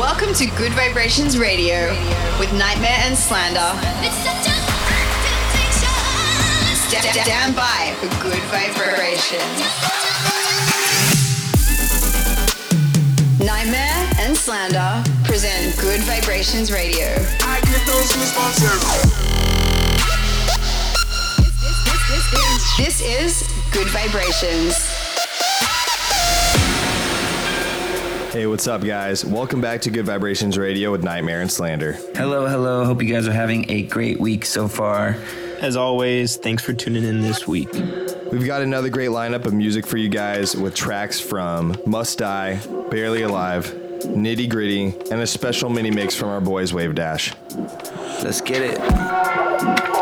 Welcome to Gud Vibrations Radio with Nightmare and Slander. St- stand by for good vibrations. Nightmare and Slander present Gud Vibrations Radio. I get those goosebumps This is Gud Vibrations. Hey, what's up, guys? Welcome back to Gud Vibrations Radio with Nightmare and Slander. Hello, hello. Hope you guys are having a great week so far. As always, thanks for tuning in this week. We've got another great lineup of music for you guys with tracks from Must Die, Barely Alive, Nitty Gritty, and a special mini mix from our boys Wavedash. Let's get it.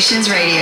Radio.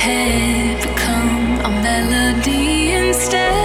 head become a melody instead?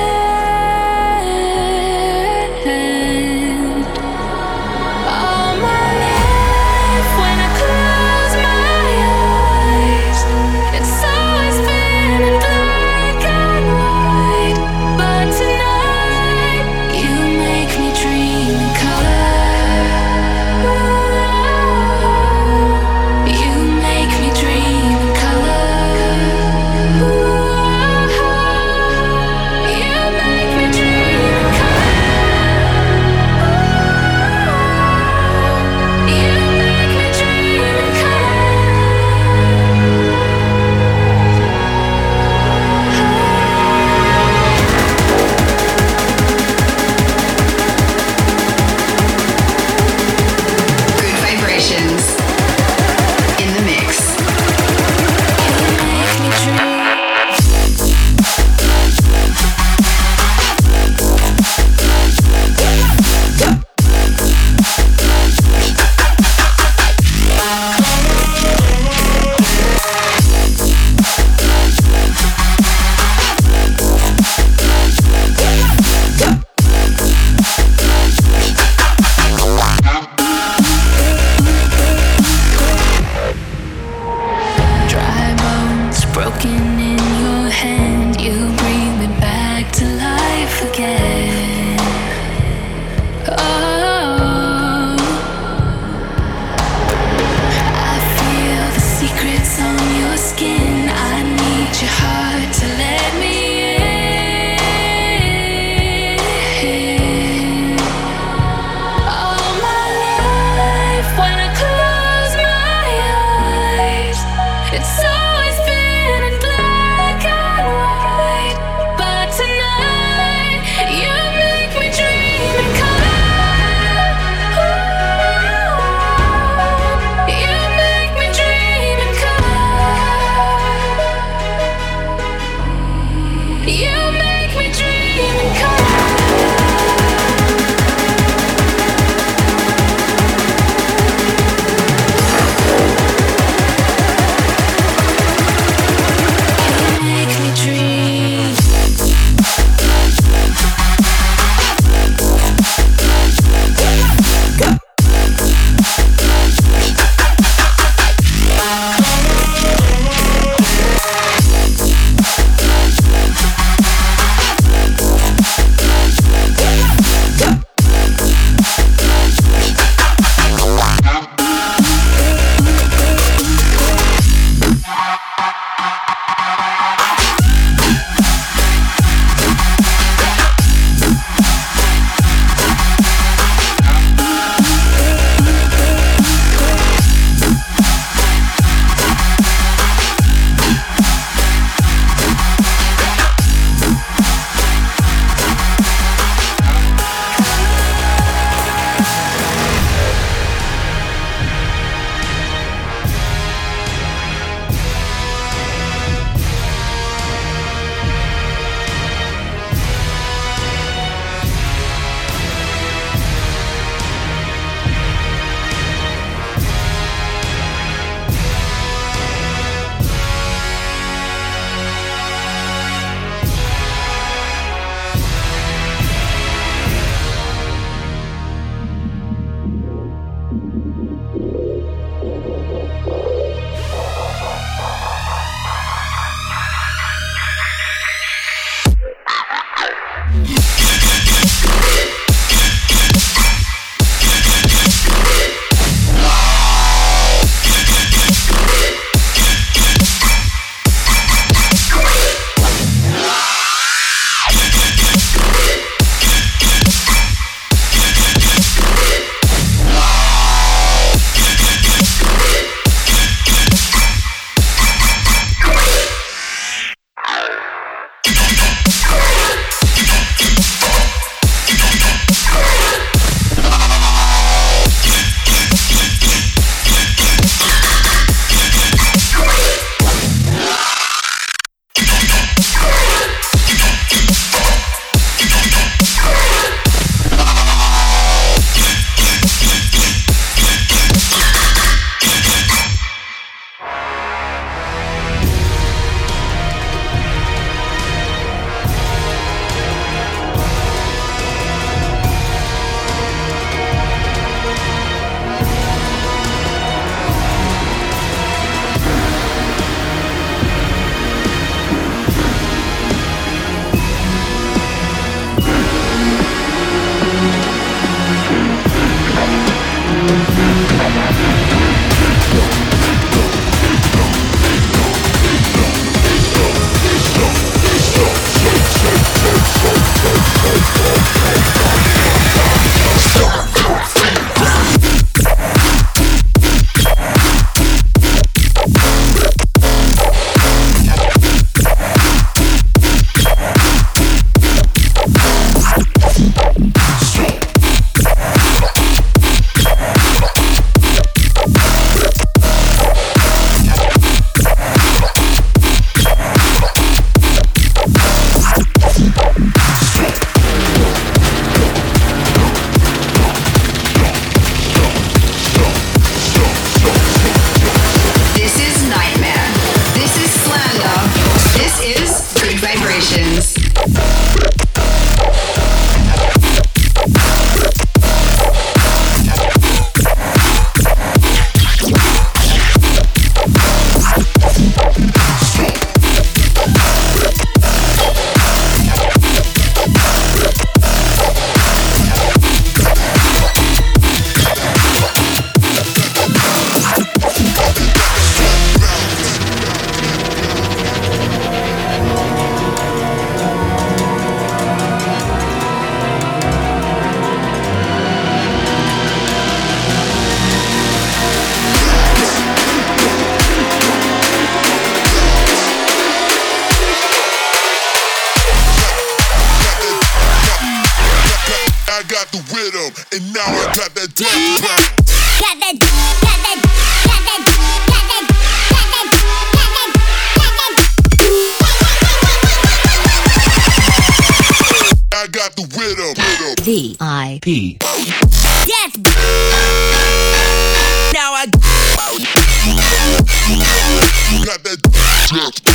Trapped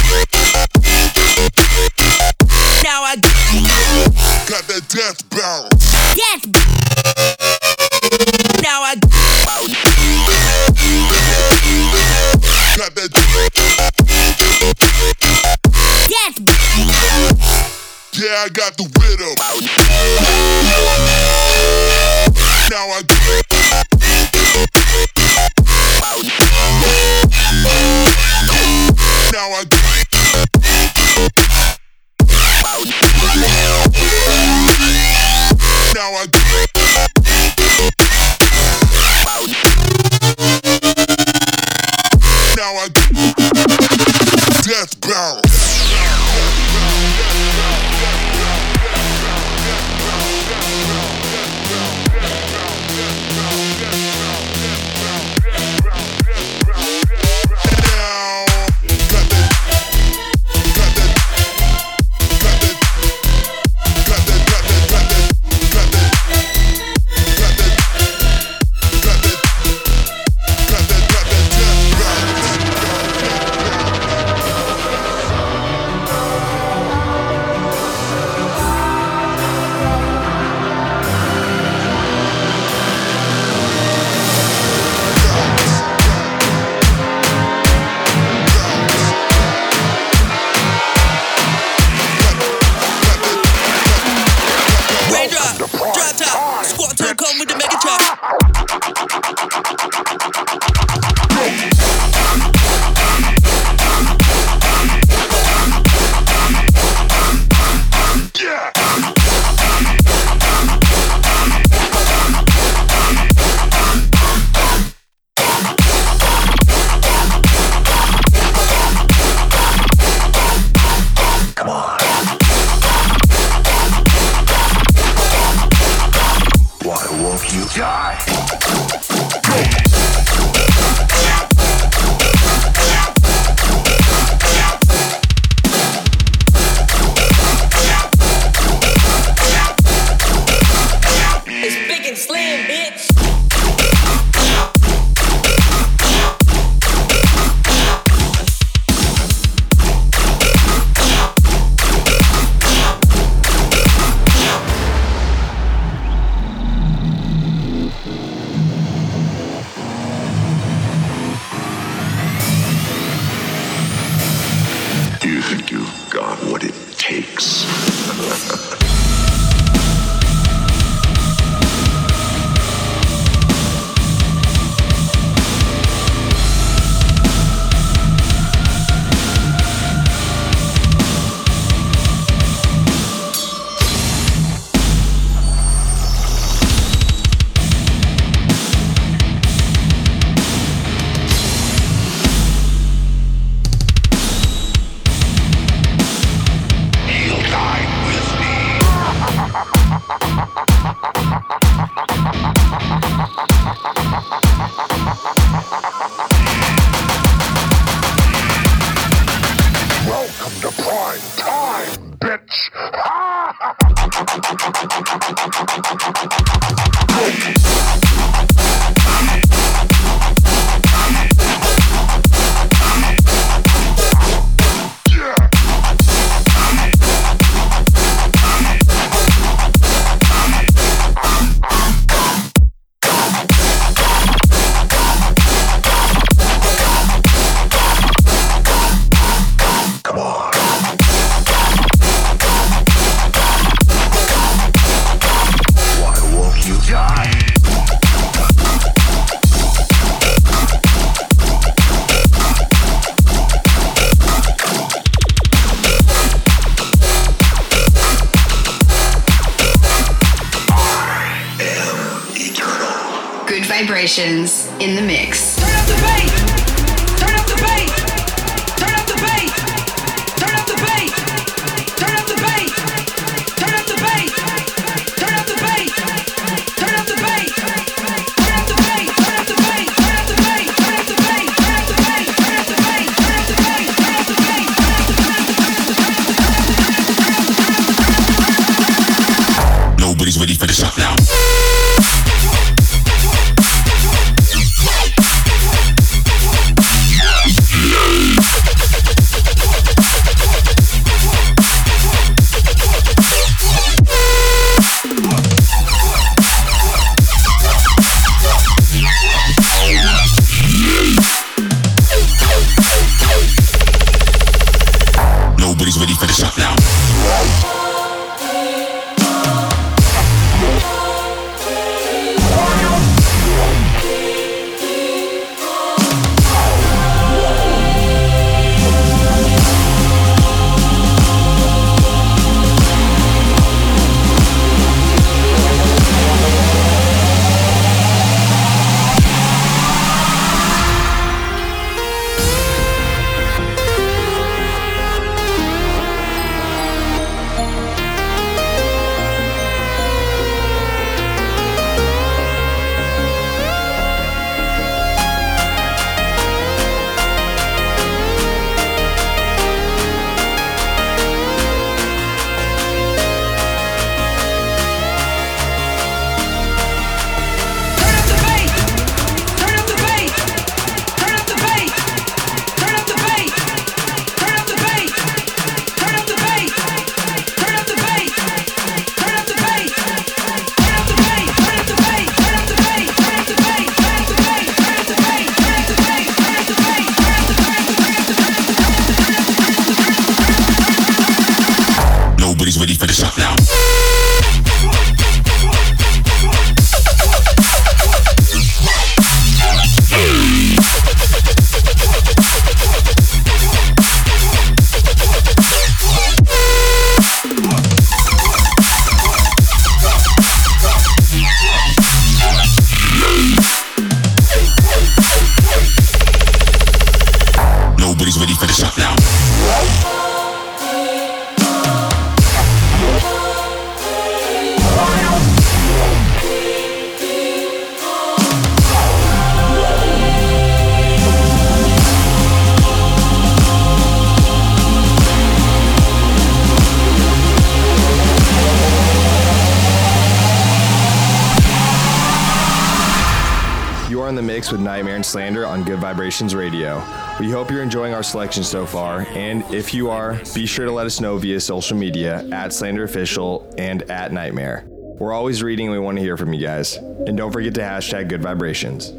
Nightmare and Slander on Gud Vibrations Radio. We hope you're enjoying our selection so far, and if you are, be sure to let us know via social media at Slander Official and at Nightmare. We're always reading and we want to hear from you guys. And don't forget to hashtag Gud Vibrations.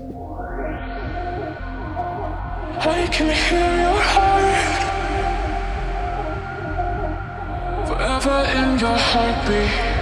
I can hear your heart forever in your heartbeat.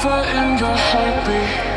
Forever in your heartbeat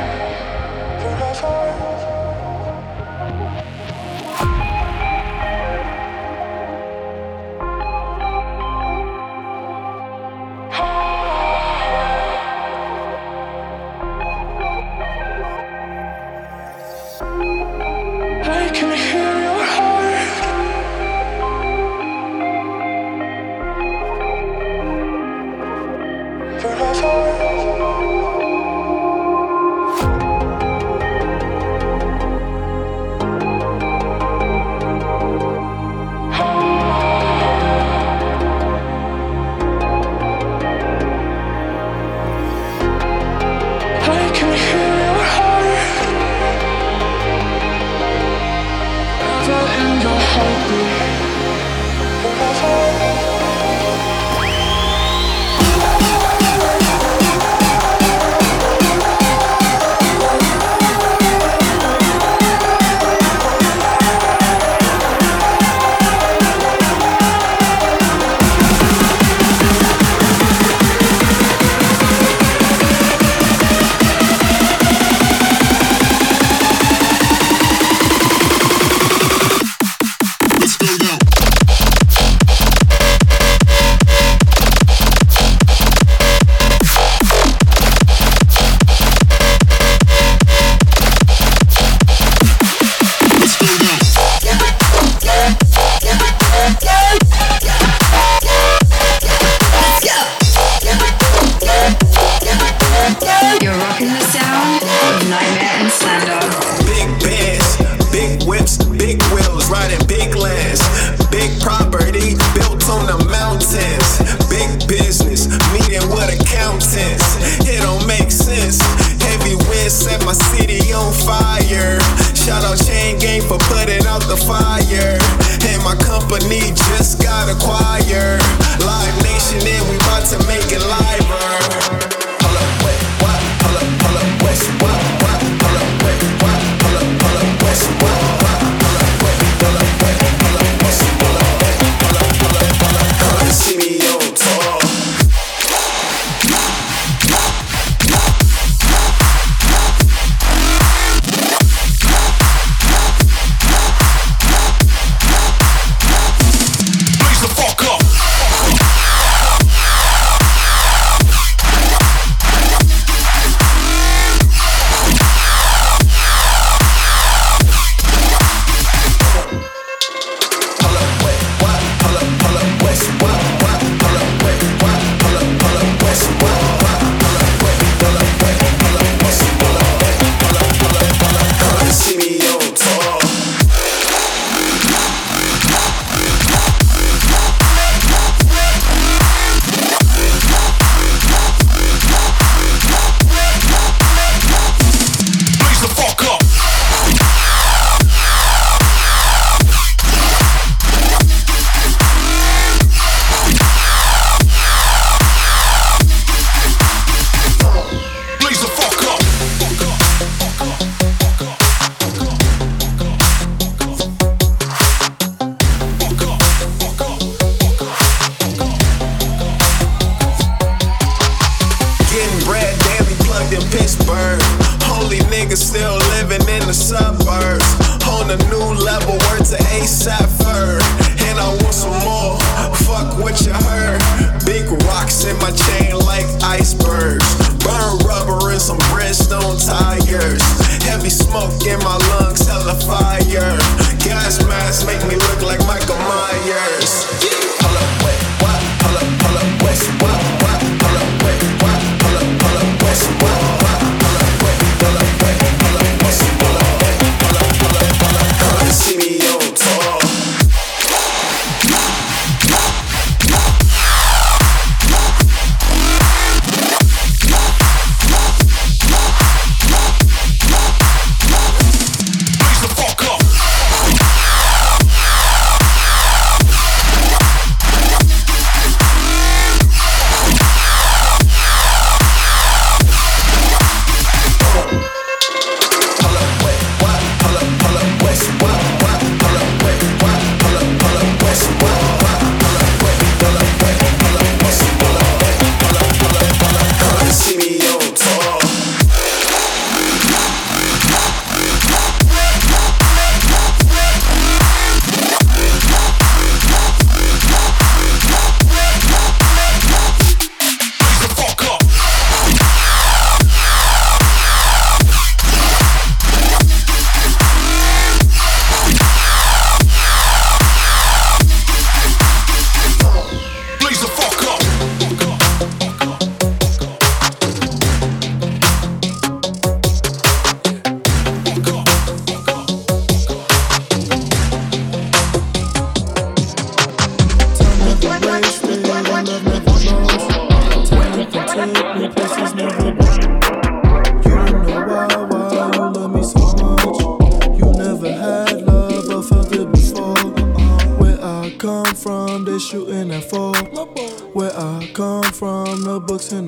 to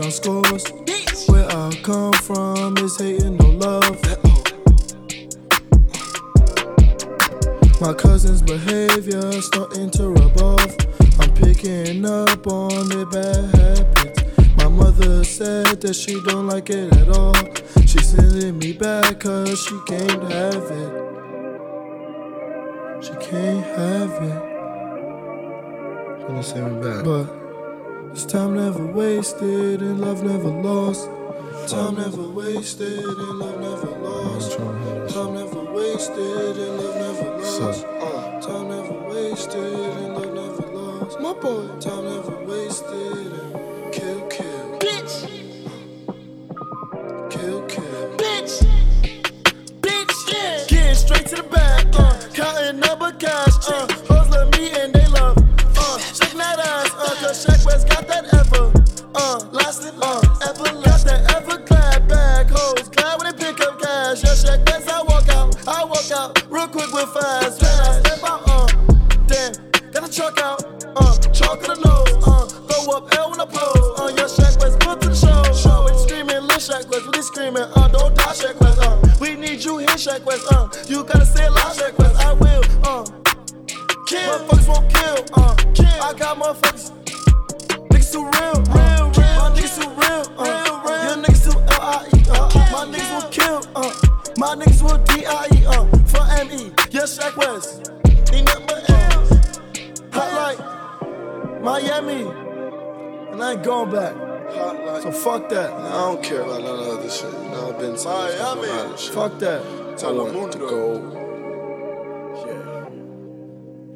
books Got motherfuckers. Niggas too real. Real, real. My niggas too real. Uh, real, real. Your niggas too L-I-E. Uh, my niggas will kill. Uh, my niggas will D-I-E. Uh, for M-E. Yes, Shaq West. Ain't nothing but L's. Hot like Miami. And I ain't going back. So fuck that. I don't care about none of other shit. You know, I've been to Miami. Fuck that. I want to go.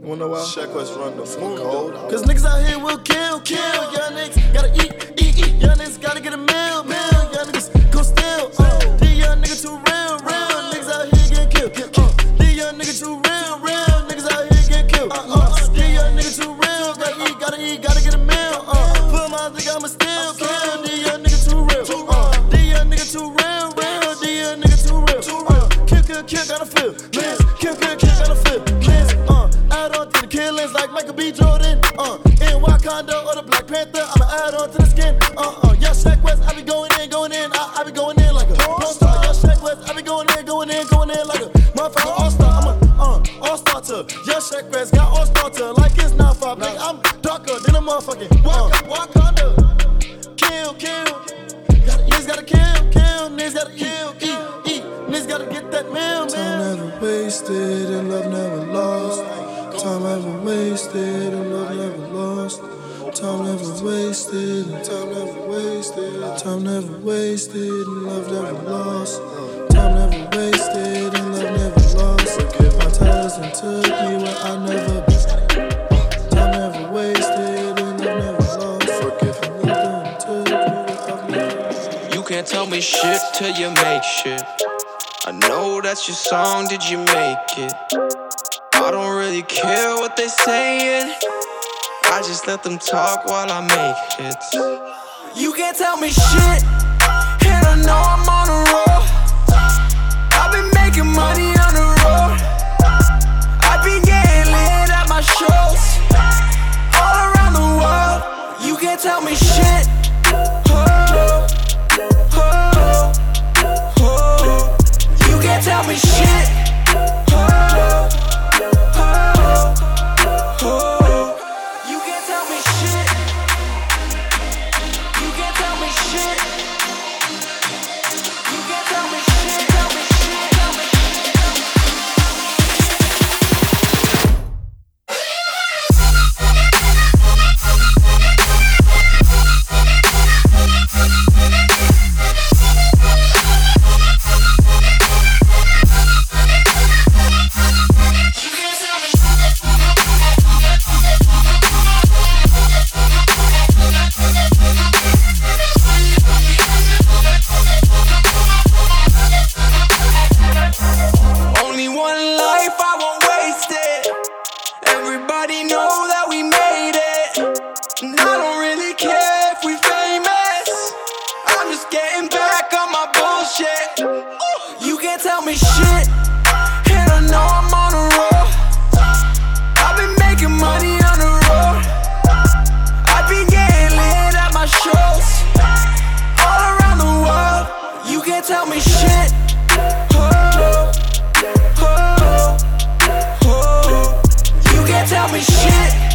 You wanna know why? Shaq West run the fuck gold. Cause niggas out here will kill, kill. Young niggas gotta eat, eat, eat. Young niggas gotta get a meal, meal. Young niggas go steal. Uh, these young niggas too real, real. Niggas out here getting killed. Uh, these young niggas too real, real. Niggas out here getting killed. Uh, uh, these young niggas too real. Gotta eat, gotta eat, gotta get a meal. Uh, put my think I'ma still kill. These young niggas too real. Uh, these young niggas too real, real. These young niggas too real. Uh, kill, kill, kill, gotta feel. Liz, kill, kill, kill, gotta feel. Killings like Michael B. Jordan. Uh, in Wakanda or the Black Panther, I'ma add on to the skin. Uh, uh, yeah, Shaq West, I be going in, going in. I, I be going in like a porn star. Yeah, Shaq West, I be going in, going in, going in like a motherfucking all star. I'm a uh, all star to. Yeah, Shaq West got all star to like it's not five. Nigga, I'm darker than a motherfucking uh, Wakanda. Kill, kill. Niggas gotta kill, kill. Niggas gotta kill, eat, eat. Niggas gotta get that meal, man. Time never wasted and love never lost. Time never wasted and love never lost. Time never wasted and time never wasted. Time never wasted and love never lost. Time never wasted and love never lost. My talents and took me where I never been. Time never wasted and love never lost. Forgive me, took me where I've never been. You can't tell me shit till you make shit. I know that's your song, did you make it? Really care what they saying. I just let them talk while I make hits. You can't tell me shit, and I know I'm on a roll. I've been making money on the road. I've been getting lit at my shows all around the world. You can't tell me shit. Me shit.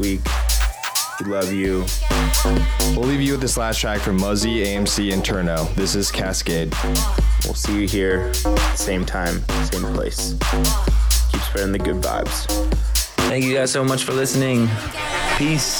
Week. We love you. We'll leave you with this last track from Muzzy, AMC, and Turno. This is Cascade. We'll see you here, same time, same place. Keep spreading the good vibes. Thank you guys so much for listening. Peace.